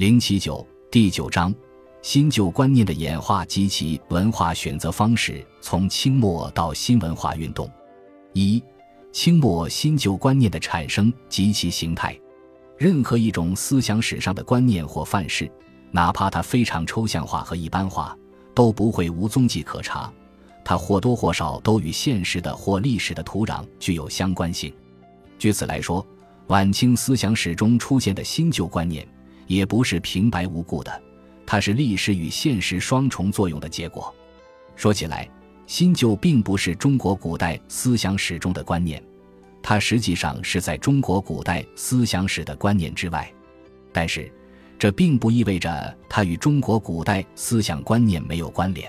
零七九第九章：新旧观念的演化及其文化选择方式。从清末到新文化运动。一、清末新旧观念的产生及其形态。任何一种思想史上的观念或范式，哪怕它非常抽象化和一般化，都不会无踪迹可查。它或多或少都与现实的或历史的土壤具有相关性。据此来说，晚清思想史中出现的新旧观念。也不是平白无故的，它是历史与现实双重作用的结果。说起来，新旧并不是中国古代思想史中的观念，它实际上是在中国古代思想史的观念之外。但是，这并不意味着它与中国古代思想观念没有关联。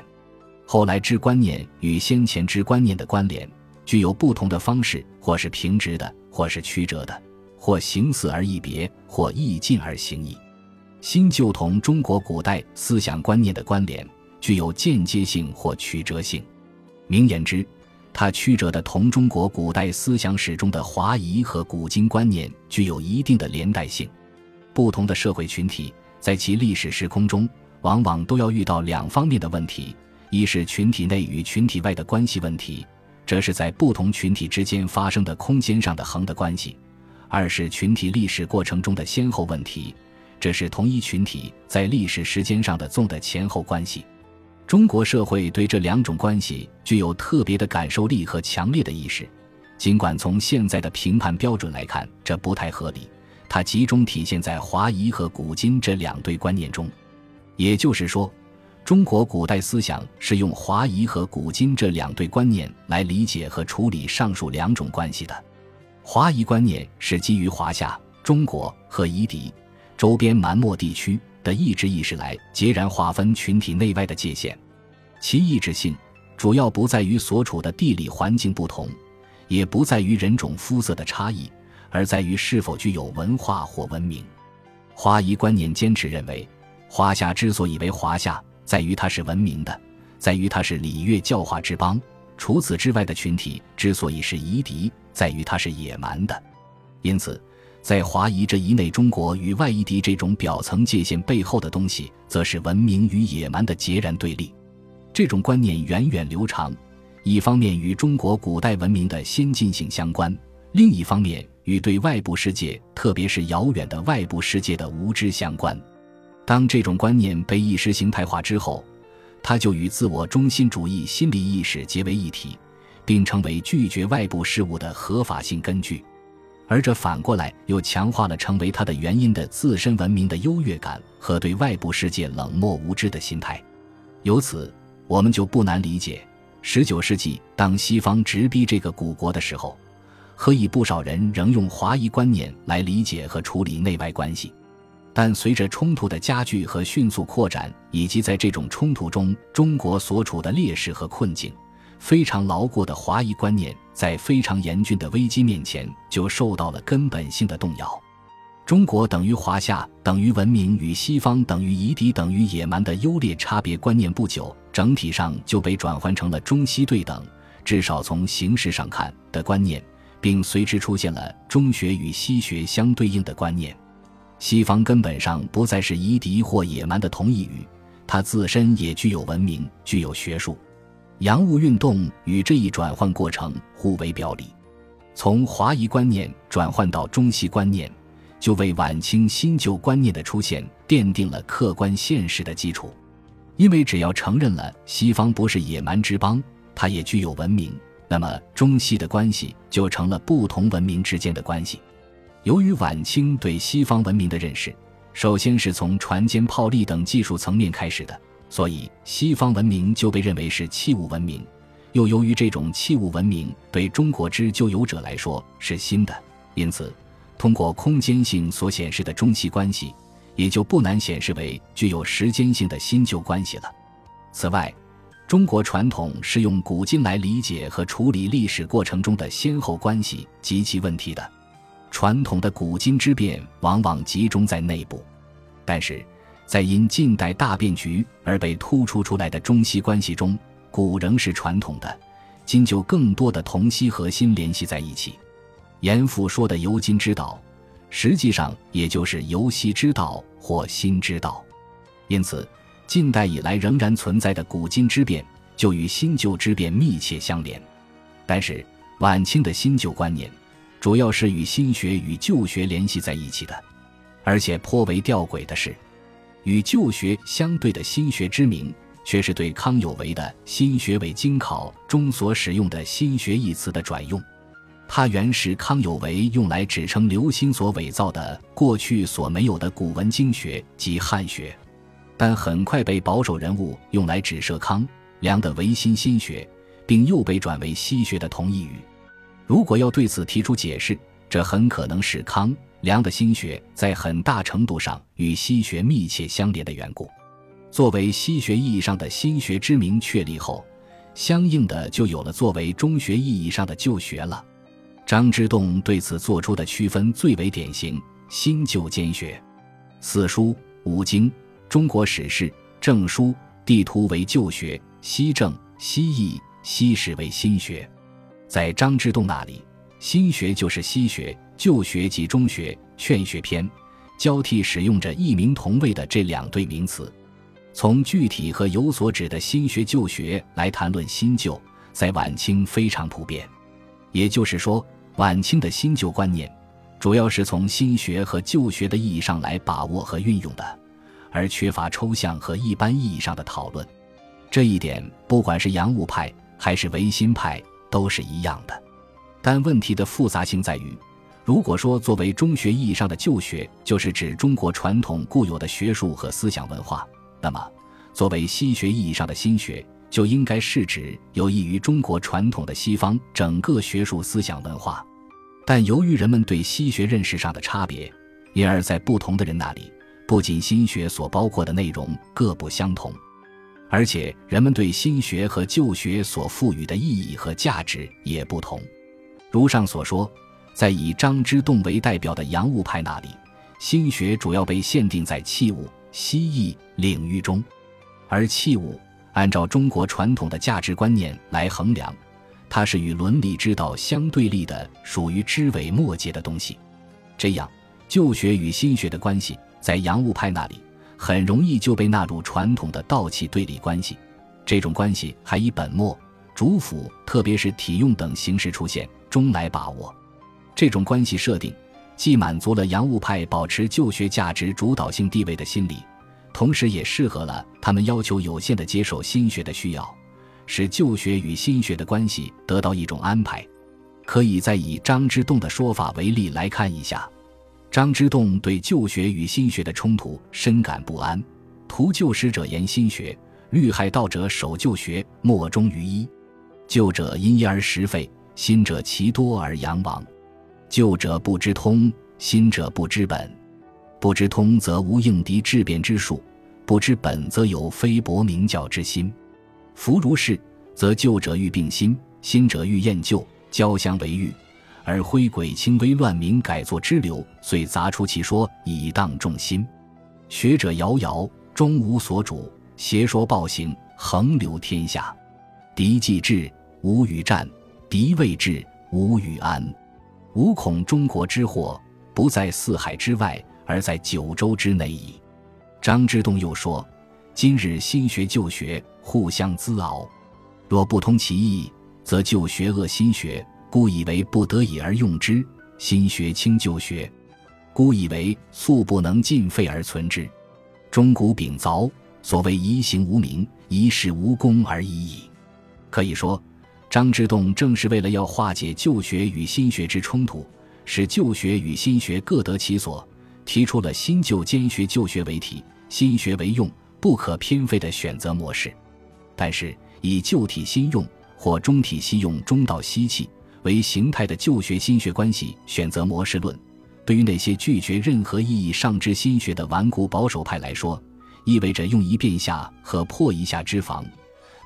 后来之观念与先前之观念的关联，具有不同的方式，或是平直的，或是曲折的，或形似而异别，或意近而行异。新旧同中国古代思想观念的关联具有间接性或曲折性。明言之，它曲折的同中国古代思想史中的华夷和古今观念具有一定的连带性。不同的社会群体在其历史时空中，往往都要遇到两方面的问题：一是群体内与群体外的关系问题，这是在不同群体之间发生的空间上的横的关系；二是群体历史过程中的先后问题。这是同一群体在历史时间上的纵的前后关系。中国社会对这两种关系具有特别的感受力和强烈的意识，尽管从现在的评判标准来看，这不太合理。它集中体现在华夷和古今这两对观念中。也就是说，中国古代思想是用华夷和古今这两对观念来理解和处理上述两种关系的。华夷观念是基于华夏、中国和夷狄。周边蛮漠地区的意志意识来截然划分群体内外的界限，其意志性主要不在于所处的地理环境不同，也不在于人种肤色的差异，而在于是否具有文化或文明。华夷观念坚持认为，华夏之所以为华夏，在于它是文明的，在于它是礼乐教化之邦；除此之外的群体之所以是夷狄，在于它是野蛮的。因此。在华夷这一内中国与外夷狄这种表层界限背后的东西，则是文明与野蛮的截然对立。这种观念源远流长，一方面与中国古代文明的先进性相关，另一方面与对外部世界，特别是遥远的外部世界的无知相关。当这种观念被意识形态化之后，它就与自我中心主义心理意识结为一体，并成为拒绝外部事物的合法性根据。而这反过来又强化了成为它的原因的自身文明的优越感和对外部世界冷漠无知的心态。由此，我们就不难理解，十九世纪当西方直逼这个古国的时候，何以不少人仍用华夷观念来理解和处理内外关系。但随着冲突的加剧和迅速扩展，以及在这种冲突中中国所处的劣势和困境。非常牢固的华夷观念，在非常严峻的危机面前，就受到了根本性的动摇。中国等于华夏，等于文明，与西方等于夷狄，等于野蛮的优劣差别观念，不久整体上就被转换成了中西对等，至少从形式上看的观念，并随之出现了中学与西学相对应的观念。西方根本上不再是夷狄或野蛮的同义语，它自身也具有文明，具有学术。洋务运动与这一转换过程互为表里，从华夷观念转换到中西观念，就为晚清新旧观念的出现奠定了客观现实的基础。因为只要承认了西方不是野蛮之邦，它也具有文明，那么中西的关系就成了不同文明之间的关系。由于晚清对西方文明的认识，首先是从船坚炮利等技术层面开始的。所以，西方文明就被认为是器物文明，又由于这种器物文明对中国之旧有者来说是新的，因此，通过空间性所显示的中西关系，也就不难显示为具有时间性的新旧关系了。此外，中国传统是用古今来理解和处理历史过程中的先后关系及其问题的，传统的古今之变往往集中在内部，但是。在因近代大变局而被突出出来的中西关系中，古仍是传统的，今就更多的同西核心联系在一起。严复说的“由今之道”，实际上也就是由西之道或新之道。因此，近代以来仍然存在的古今之变，就与新旧之变密切相连。但是，晚清的新旧观念，主要是与新学与旧学联系在一起的。而且颇为吊诡的是，与旧学相对的新学之名，却是对康有为的《新学伪经考》中所使用的“新学”一词的转用。它原是康有为用来指称刘歆所伪造的过去所没有的古文经学及汉学，但很快被保守人物用来指涉康梁的维新新学，并又被转为西学的同义语。如果要对此提出解释，这很可能是康梁的心学在很大程度上与西学密切相连的缘故。作为西学意义上的心学之名确立后，相应的就有了作为中学意义上的旧学了。张之洞对此做出的区分最为典型：新旧兼学，四书五经、中国史事、政书、地图为旧学，西政、西易、西史为新学。在张之洞那里，新学就是西学，旧学及中学。劝学篇交替使用着异名同位的这两对名词。从具体和有所指的新学旧学来谈论新旧，在晚清非常普遍。也就是说。晚清的新旧观念，主要是从新学和旧学的意义上来把握和运用的，而缺乏抽象和一般意义上的讨论。这一点，不管是洋务派还是维新派都是一样的。但问题的复杂性在于，如果说作为中学意义上的旧学，就是指中国传统固有的学术和思想文化，那么作为西学意义上的新学，就应该是指有益于中国传统的西方整个学术思想文化，但由于人们对西学认识上的差别，因而，在不同的人那里，不仅新学所包括的内容各不相同，而且人们对新学和旧学所赋予的意义和价值也不同。如上所说，在以张之洞为代表的洋务派那里，新学主要被限定在器物、西艺领域中，而器物。按照中国传统的价值观念来衡量，它是与伦理之道相对立的，属于知伪末节的东西。这样，旧学与新学的关系，在洋务派那里很容易就被纳入传统的道器对立关系。这种关系还以本末、主辅，特别是体用等形式出现中来把握。这种关系设定，既满足了洋务派保持旧学价值主导性地位的心理。同时，也适合了他们要求有限的接受新学的需要，使旧学与新学的关系得到一种安排。可以再以张之洞的说法为例来看一下。张之洞对旧学与新学的冲突深感不安，图旧时者言新学，虑害道者守旧学，莫忠于一。旧者因一而实废，新者其多而阳亡。旧者不知通，新者不知本。不知通则无应敌质变之术，不知本则有非薄明教之心。夫如是，则旧者欲并新，新者欲厌旧，交相为欲，而挥鬼轻微乱民改作之流，遂杂出其说以荡众心。学者遥遥，终无所主，邪说暴行，横流天下。敌既至，无与战；敌未至，无与安。吾恐中国之祸，不在四海之外。而在九州之内矣。张之洞又说：“今日新学旧学互相滋熬，若不通其意，则旧学恶新学，故以为不得已而用之；新学轻旧学，故以为素不能尽废而存之。钟鼓秉凿，所谓一行无名，一事无功而已矣。”可以说，张之洞正是为了要化解旧学与新学之冲突，使旧学与新学各得其所。提出了新旧兼学、旧学为体、新学为用、不可偏废的选择模式，但是以旧体新用或中体西用、中道西弃为形态的旧学新学关系选择模式论，对于那些拒绝任何意义上之新学的顽固保守派来说，意味着用一变下和破一下之防；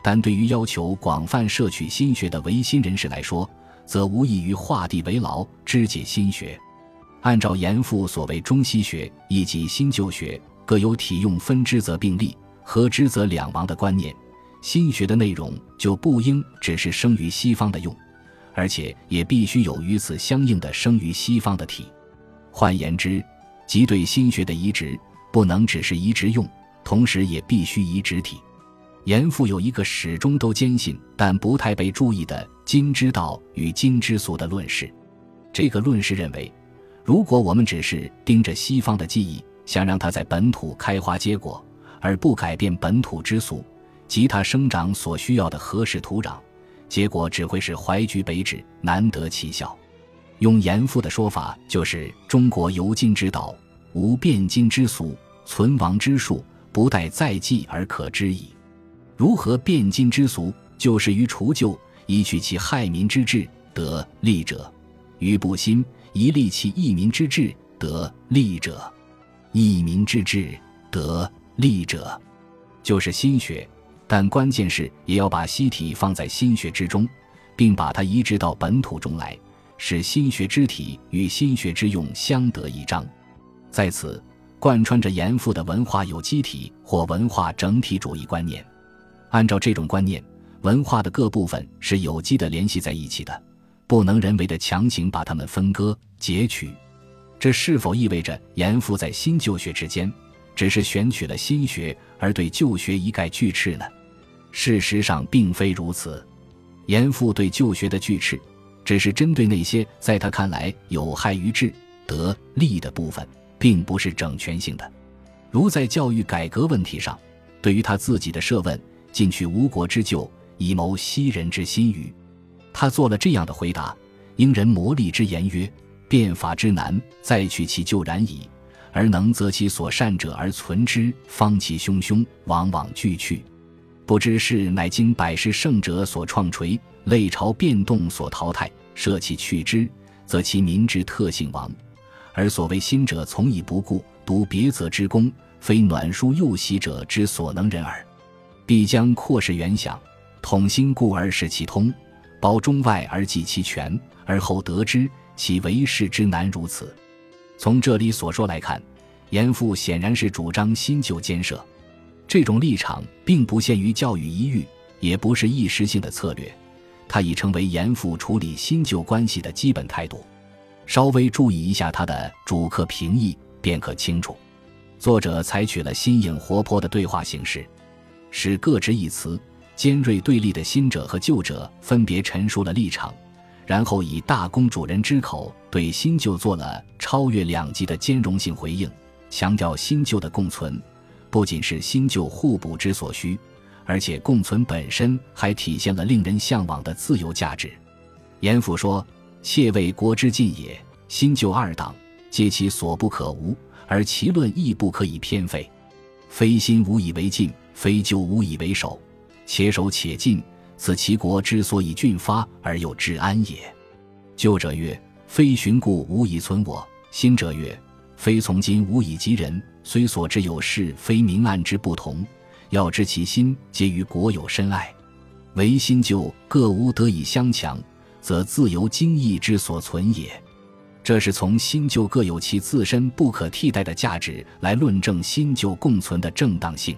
但对于要求广泛摄取新学的维新人士来说，则无异于画地为牢，肢解新学。按照严复所谓中西学以及新旧学各有体用分支则并立，合支则两亡的观念，新学的内容就不应只是生于西方的用，而且也必须有与此相应的生于西方的体。换言之，即对心学的移植不能只是移植用，同时也必须移植体。严复有一个始终都坚信但不太被注意的“今之道与今之俗”的论事。这个论事认为，如果我们只是盯着西方的技艺，想让它在本土开花结果，而不改变本土之俗及它生长所需要的合适土壤，结果只会是怀橘北枳，难得其效。用严复的说法，就是中国由今之道，无变今之俗，存亡之术，不待再继而可知矣。如何变今之俗？就是于除旧，以取其害民之志，得利者；于不新，以利其益民之志，得利者；益民之志，得利者，就是心学。但关键是，也要把西体放在心学之中，并把它移植到本土中来。使心学之体与心学之用相得益彰，在此贯穿着严复的文化有机体或文化整体主义观念。按照这种观念，文化的各部分是有机的联系在一起的，不能人为的强行把它们分割截取。这是否意味着严复在新旧学之间只是选取了新学，而对旧学一概拒斥呢？事实上并非如此。严复对旧学的拒斥。只是针对那些在他看来有害于智得利的部分，并不是整全性的。如在教育改革问题上，对于他自己的设问“尽取吴国之旧，以谋西人之心于”，他做了这样的回答：“应人磨砺之言曰：变法之难，再取其旧然矣；而能择其所善者而存之，方其汹汹，往往俱去。不知是乃经百世圣者所创垂。”类朝变动所淘汰，舍弃去之，则其民之特性亡；而所谓新者，从以不顾，独别则之功，非暖书幼习者之所能忍耳。必将扩视远想，统心故而使其通，包中外而济其全，而后得之，其为世之难如此。从这里所说来看，严复显然是主张新旧兼设，这种立场并不限于教育一域，也不是一时性的策略。他已成为严复处理新旧关系的基本态度。稍微注意一下他的主客评议，便可清楚。作者采取了新颖活泼的对话形式，使各执一词、尖锐对立的新者和旧者分别陈述了立场，然后以大公主人之口对新旧做了超越两极的兼容性回应，强调新旧的共存，不仅是新旧互补之所需。而且共存本身还体现了令人向往的自由价值。严复说：“窃为国之进也，新旧二党，皆其所不可无，而其论亦不可以偏废。非新无以为进，非旧无以为守，且守且进，此其国之所以峻发而又治安也。”旧者曰：“非循故无以存我；新者曰：“非从今无以及人。虽所知有事，非明暗之不同。”要知其心皆于国有深爱，唯新旧各无得以相强，则自由精义之所存也。这是从新旧各有其自身不可替代的价值来论证新旧共存的正当性。